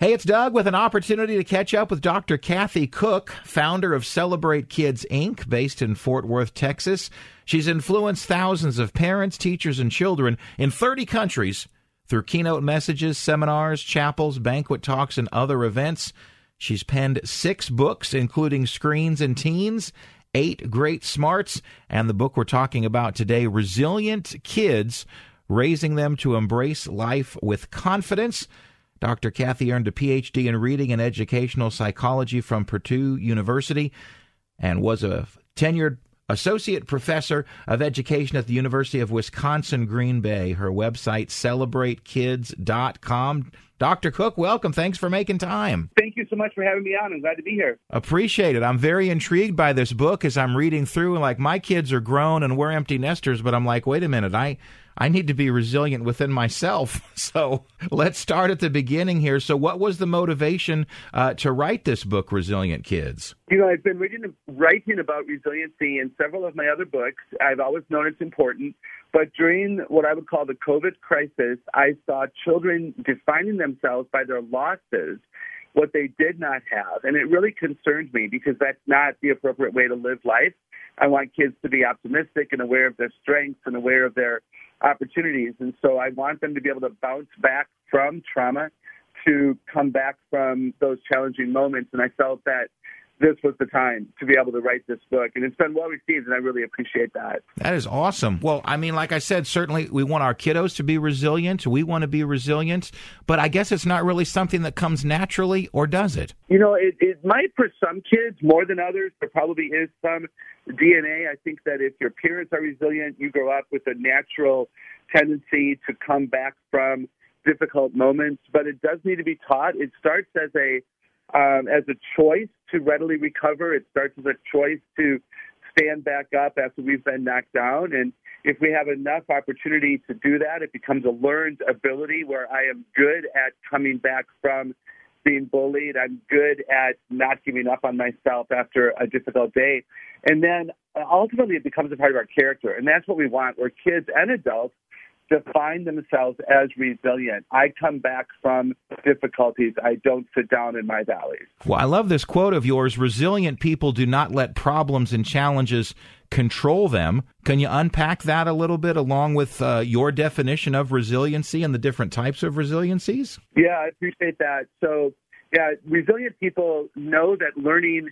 Hey, it's Doug with an opportunity to catch up with Dr. Kathy Koch, founder of Celebrate Kids Inc., based in Fort Worth, Texas. She's influenced thousands of parents, teachers, and children in 30 countries through keynote messages, seminars, chapels, banquet talks, and other events. She's penned six books, including Screens and Teens, Eight Great Smarts, and the book we're talking about today, Resilient Kids Raising Them to Embrace Life with Confidence. Dr. Kathy earned a PhD in reading and educational psychology from Purdue University and was a tenured associate professor of education at the University of Wisconsin Green Bay. Her website, celebratekids.com. Dr. Koch, welcome. Thanks for making time. Thank you so much for having me on. I'm glad to be here. Appreciate it. I'm very intrigued by this book as I'm reading through. And like my kids are grown and we're empty nesters, but I'm like, wait a minute, I I need to be resilient within myself. So let's start at the beginning here. So, what was the motivation uh, to write this book, Resilient Kids? You know, I've been reading, writing about resiliency in several of my other books. I've always known it's important. But during what I would call the COVID crisis, I saw children defining themselves by their losses, what they did not have. And it really concerned me because that's not the appropriate way to live life. I want kids to be optimistic and aware of their strengths and aware of their opportunities. And so I want them to be able to bounce back from trauma to come back from those challenging moments. And I felt that this was the time to be able to write this book. And it's been well received, and I really appreciate that. That is awesome. Well, I mean, like I said, certainly we want our kiddos to be resilient. We want to be resilient, but I guess it's not really something that comes naturally, or does it? You know, it, it might for some kids more than others. There probably is some DNA. I think that if your parents are resilient, you grow up with a natural tendency to come back from difficult moments, but it does need to be taught. It starts as a um, as a choice to readily recover. It starts as a choice to stand back up after we've been knocked down. And if we have enough opportunity to do that, it becomes a learned ability where I am good at coming back from being bullied. I'm good at not giving up on myself after a difficult day. And then uh, ultimately it becomes a part of our character. And that's what we want, where kids and adults define themselves as resilient. I come back from difficulties. I don't sit down in my valleys. Well, I love this quote of yours resilient people do not let problems and challenges control them. Can you unpack that a little bit along with uh, your definition of resiliency and the different types of resiliencies? Yeah, I appreciate that. So, yeah, resilient people know that learning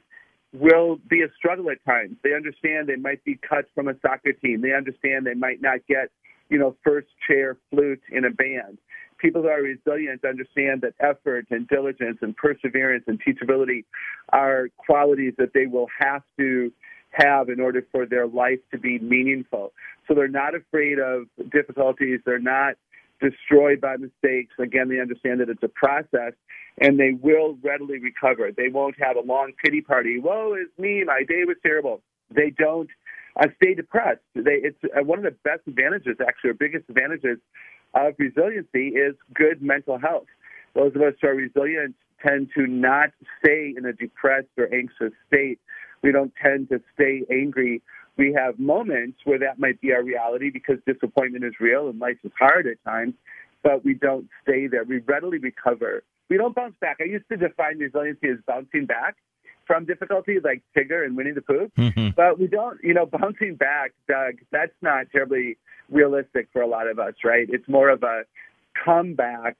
will be a struggle at times. They understand they might be cut from a soccer team. They understand they might not get you know, first chair flute in a band. People who are resilient understand that effort and diligence and perseverance and teachability are qualities that they will have to have in order for their life to be meaningful. So they're not afraid of difficulties. They're not destroyed by mistakes. Again, they understand that it's a process and they will readily recover. They won't have a long pity party. Woe is me, my day was terrible. They don't uh, stay depressed. They, it's uh, one of the best advantages, actually, or biggest advantages of resiliency is good mental health. Those of us who are resilient tend to not stay in a depressed or anxious state. We don't tend to stay angry. We have moments where that might be our reality because disappointment is real and life is hard at times, but we don't stay there. We readily recover. We don't bounce back. I used to define resiliency as bouncing back from difficulty like Tigger and Winnie the Pooh. Mm-hmm. But we don't, you know, bouncing back, Doug, that's not terribly realistic for a lot of us, right? It's more of a comeback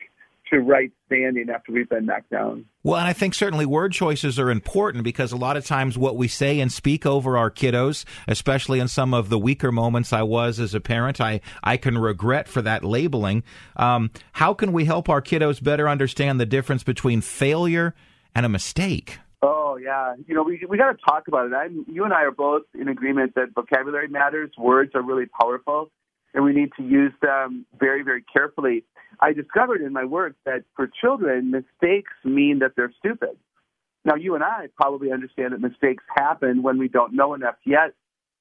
to right standing after we've been knocked down. Well, and I think certainly word choices are important because a lot of times what we say and speak over our kiddos, especially in some of the weaker moments I was as a parent, I, I can regret for that labeling. Um, how can we help our kiddos better understand the difference between failure and a mistake? Oh, yeah. You know, we we got to talk about it. I'm, you and I are both in agreement that vocabulary matters. Words are really powerful. and we need to use them very, very carefully. I discovered in my work that for children, mistakes mean that they're stupid. Now, you and I probably understand that mistakes happen when we don't know enough yet.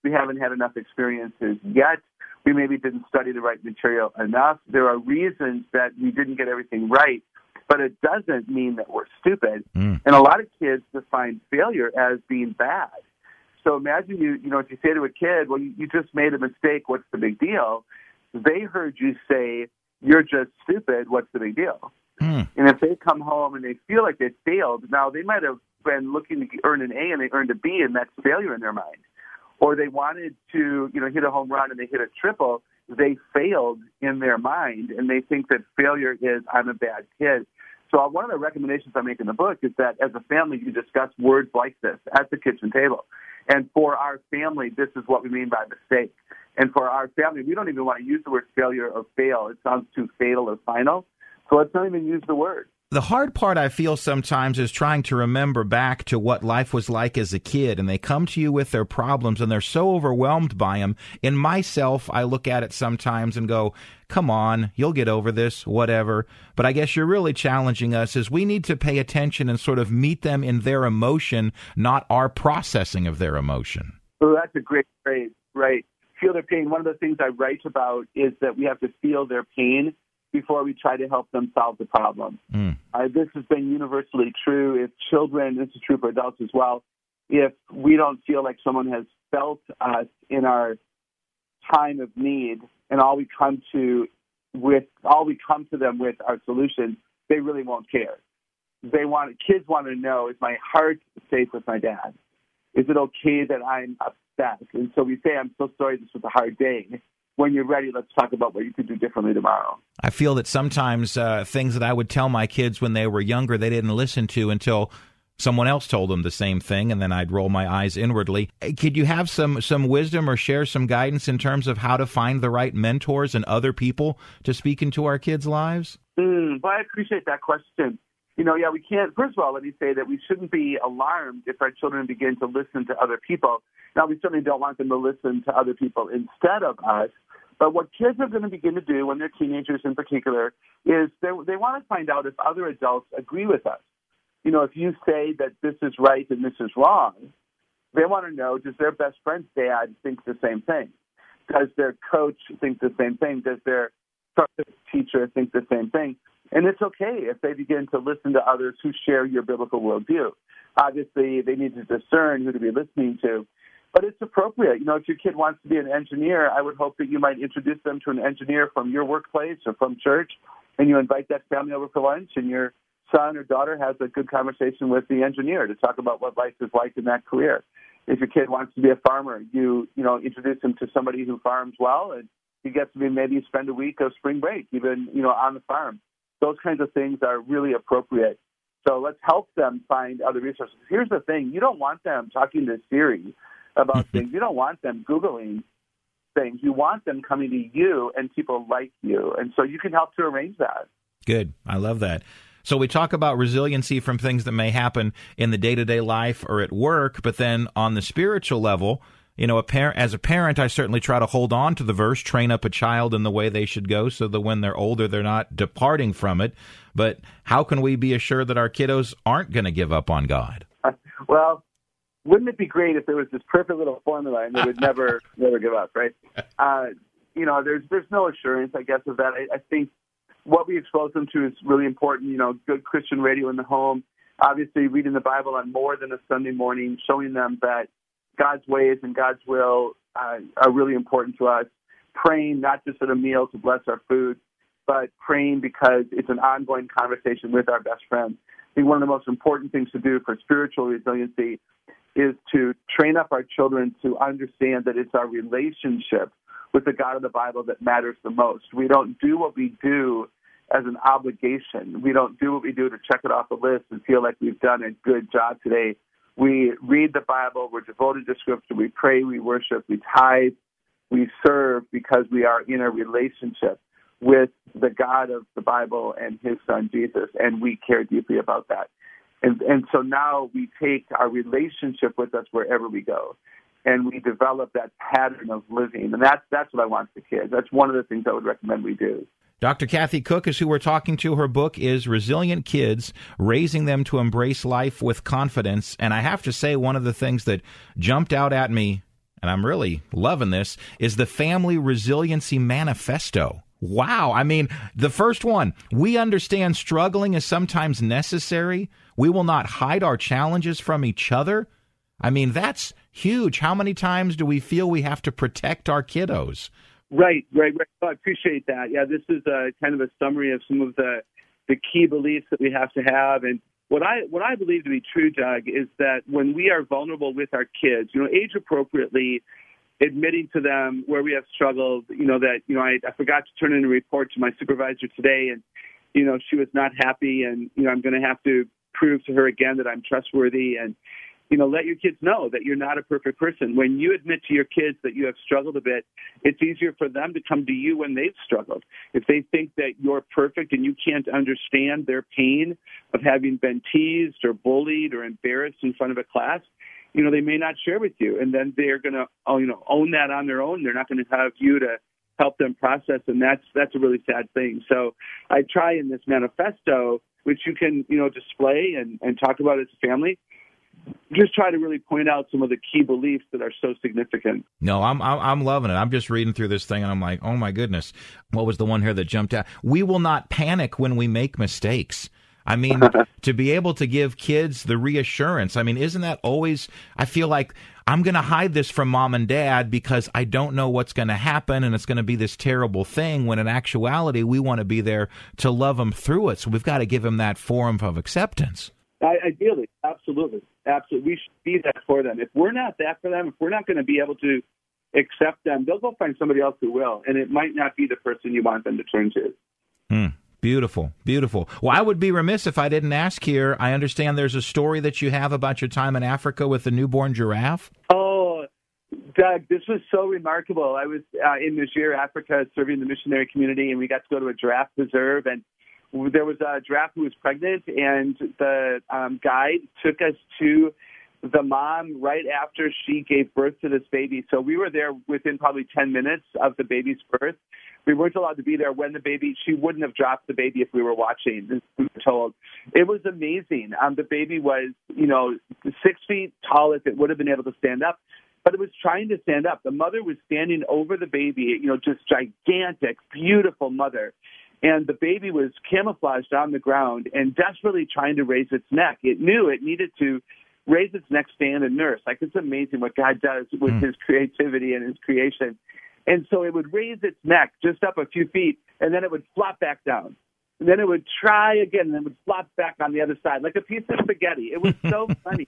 We haven't had enough experiences yet. We maybe didn't study the right material enough. There are reasons that we didn't get everything right, but it doesn't mean that we're stupid. Mm. And a lot of kids define failure as being bad. So imagine you, you know, if you say to a kid, well, you, you just made a mistake, what's the big deal? They heard you say, you're just stupid, what's the big deal? Mm. And if they come home and they feel like they failed, now they might have been looking to earn an A and they earned a B, and that's failure in their mind. Or they wanted to, you know, hit a home run and they hit a triple, they failed in their mind, and they think that failure is I'm a bad kid. So uh, one of the recommendations I make in the book is that as a family, you discuss words like this at the kitchen table. And for our family, this is what we mean by mistake. And for our family, we don't even want to use the word failure or fail. It sounds too fatal or final. So let's not even use the word. The hard part I feel sometimes is trying to remember back to what life was like as a kid, and they come to you with their problems and they're so overwhelmed by them. In myself, I look at it sometimes and go, come on, you'll get over this, whatever. But I guess you're really challenging us is we need to pay attention and sort of meet them in their emotion, not our processing of their emotion. Well, that's a great phrase, right? Feel their pain. One of the things I write about is that we have to feel their pain before we try to help them solve the problem. Mm. Uh, this has been universally true. If children, this is true for adults as well, if we don't feel like someone has felt us in our time of need and all we come to with all we come to them with our solutions, they really won't care. They want kids want to know is my heart safe with my dad? Is it okay that I'm upset? And so we say, I'm so sorry this was a hard day when you're ready, let's talk about what you could do differently tomorrow. I feel that sometimes uh, things that I would tell my kids when they were younger, they didn't listen to until someone else told them the same thing, and then I'd roll my eyes inwardly. Could you have some some wisdom or share some guidance in terms of how to find the right mentors and other people to speak into our kids' lives? Mm, well, I appreciate that question. You know, yeah, we can't. First of all, let me say that we shouldn't be alarmed if our children begin to listen to other people. Now, we certainly don't want them to listen to other people instead of us. But what kids are going to begin to do when they're teenagers in particular is they, they want to find out if other adults agree with us. You know, if you say that this is right and this is wrong, they want to know does their best friend's dad think the same thing? Does their coach think the same thing? Does their teacher think the same thing? And it's okay if they begin to listen to others who share your biblical worldview. Obviously, they need to discern who to be listening to but it's appropriate. You know, if your kid wants to be an engineer, I would hope that you might introduce them to an engineer from your workplace or from church, and you invite that family over for lunch, and your son or daughter has a good conversation with the engineer to talk about what life is like in that career. If your kid wants to be a farmer, you you know introduce him to somebody who farms well, and he gets to be maybe spend a week of spring break, even you know on the farm. Those kinds of things are really appropriate. So let's help them find other resources. Here's the thing: you don't want them talking to Siri about things. You don't want them Googling things. You want them coming to you and people like you. And so you can help to arrange that. Good. I love that. So we talk about resiliency from things that may happen in the day to day life or at work, but then on the spiritual level, you know, a parent, as a parent, I certainly try to hold on to the verse, train up a child in the way they should go so that when they're older, they're not departing from it. But how can we be assured that our kiddos aren't going to give up on God? Well, wouldn't it be great if there was this perfect little formula and they would never never give up, right? Uh, you know, there's there's no assurance, I guess, of that. I, I think what we expose them to is really important. You know, good Christian radio in the home, obviously reading the Bible on more than a Sunday morning, showing them that God's ways and God's will uh, are really important to us. Praying not just at a meal to bless our food, but praying because it's an ongoing conversation with our best friend. I think one of the most important things to do for spiritual resiliency is to train up our children to understand that it's our relationship with the God of the Bible that matters the most. We don't do what we do as an obligation. We don't do what we do to check it off the list and feel like we've done a good job today. We read the Bible, we're devoted to Scripture, we pray, we worship, we tithe, we serve because we are in a relationship with the God of the Bible and His Son Jesus, and we care deeply about that. And, and so now we take our relationship with us wherever we go. and we develop that pattern of living. And that's that's what I want for kids. That's one of the things I would recommend we do. Dr. Kathy Koch is who we're talking to. Her book is Resilient Kids Raising Them to Embrace Life with Confidence. And I have to say, one of the things that jumped out at me, and I'm really loving this, is the Family Resiliency Manifesto. Wow. I mean, the first one, we understand struggling is sometimes necessary. We will not hide our challenges from each other. I mean, that's huge. How many times do we feel we have to protect our kiddos? Right, right, right. I appreciate that. Yeah, this is a kind of a summary of some of the the key beliefs that we have to have. And what I what I believe to be true, Doug, is that when we are vulnerable with our kids, you know, age appropriately, admitting to them where we have struggled, you know, that you know I, I forgot to turn in a report to my supervisor today, and you know she was not happy, and you know I'm going to have to prove to her again that I'm trustworthy, and you know, let your kids know that you're not a perfect person. When you admit to your kids that you have struggled a bit, it's easier for them to come to you when they've struggled. If they think that you're perfect and you can't understand their pain of having been teased or bullied or embarrassed in front of a class, you know, they may not share with you. And then they're going to, oh, you know, own that on their own. They're not going to have you to help them process. And that's, that's a really sad thing. So I try in this manifesto, which you can, you know, display and, and talk about as a family just try to really point out some of the key beliefs that are so significant. No, I'm, I'm I'm loving it. I'm just reading through this thing and I'm like, oh my goodness, what was the one here that jumped out? We will not panic when we make mistakes. I mean, to be able to give kids the reassurance. I mean, isn't that always? I feel like I'm going to hide this from mom and dad because I don't know what's going to happen and it's going to be this terrible thing. When in actuality, we want to be there to love them through it. So we've got to give them that form of acceptance. Ideally, absolutely, absolutely, we should be that for them. If we're not that for them, if we're not going to be able to accept them, they'll go find somebody else who will, and it might not be the person you want them to turn to. Hmm. Beautiful, beautiful. Well, I would be remiss if I didn't ask here. I understand there's a story that you have about your time in Africa with the newborn giraffe. Oh, Doug, this was so remarkable. I was uh, in Niger, Africa, serving the missionary community, and we got to go to a giraffe preserve. And there was a giraffe who was pregnant, and the um, guide took us to the mom right after she gave birth to this baby. So we were there within probably 10 minutes of the baby's birth. We weren't allowed to be there when the baby, she wouldn't have dropped the baby if we were watching, we were told. It was amazing. Um, the baby was, you know, six feet tall if it would have been able to stand up but it was trying to stand up. The mother was standing over the baby, you know, just gigantic, beautiful mother and the baby was camouflaged on the ground and desperately trying to raise its neck. It knew it needed to raise its neck, stand, and nurse. Like it's amazing what God does with mm. His creativity and His creation. And so it would raise its neck just up a few feet, and then it would flop back down. And then it would try again, and then it would flop back on the other side like a piece of spaghetti. It was so funny.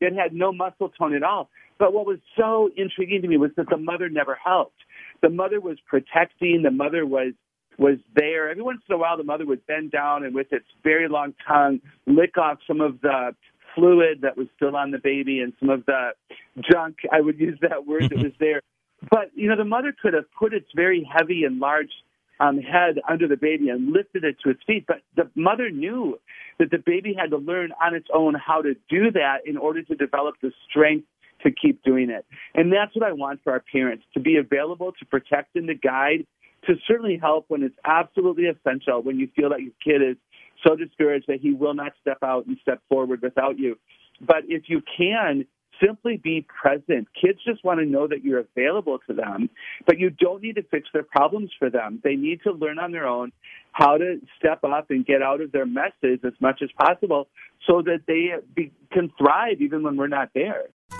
It had no muscle tone at all. But what was so intriguing to me was that the mother never helped. The mother was protecting. The mother was was there. Every once in a while, the mother would bend down and with its very long tongue lick off some of the fluid that was still on the baby and some of the junk. I would use that word that was there. But, you know, the mother could have put its very heavy and large um, head under the baby and lifted it to its feet. But the mother knew that the baby had to learn on its own how to do that in order to develop the strength to keep doing it. And that's what I want for our parents to be available to protect and to guide to certainly help when it's absolutely essential, when you feel that your kid is so discouraged that he will not step out and step forward without you. But if you can, simply be present. Kids just want to know that you're available to them, but you don't need to fix their problems for them. They need to learn on their own how to step up and get out of their messes as much as possible so that they be, can thrive even when we're not there.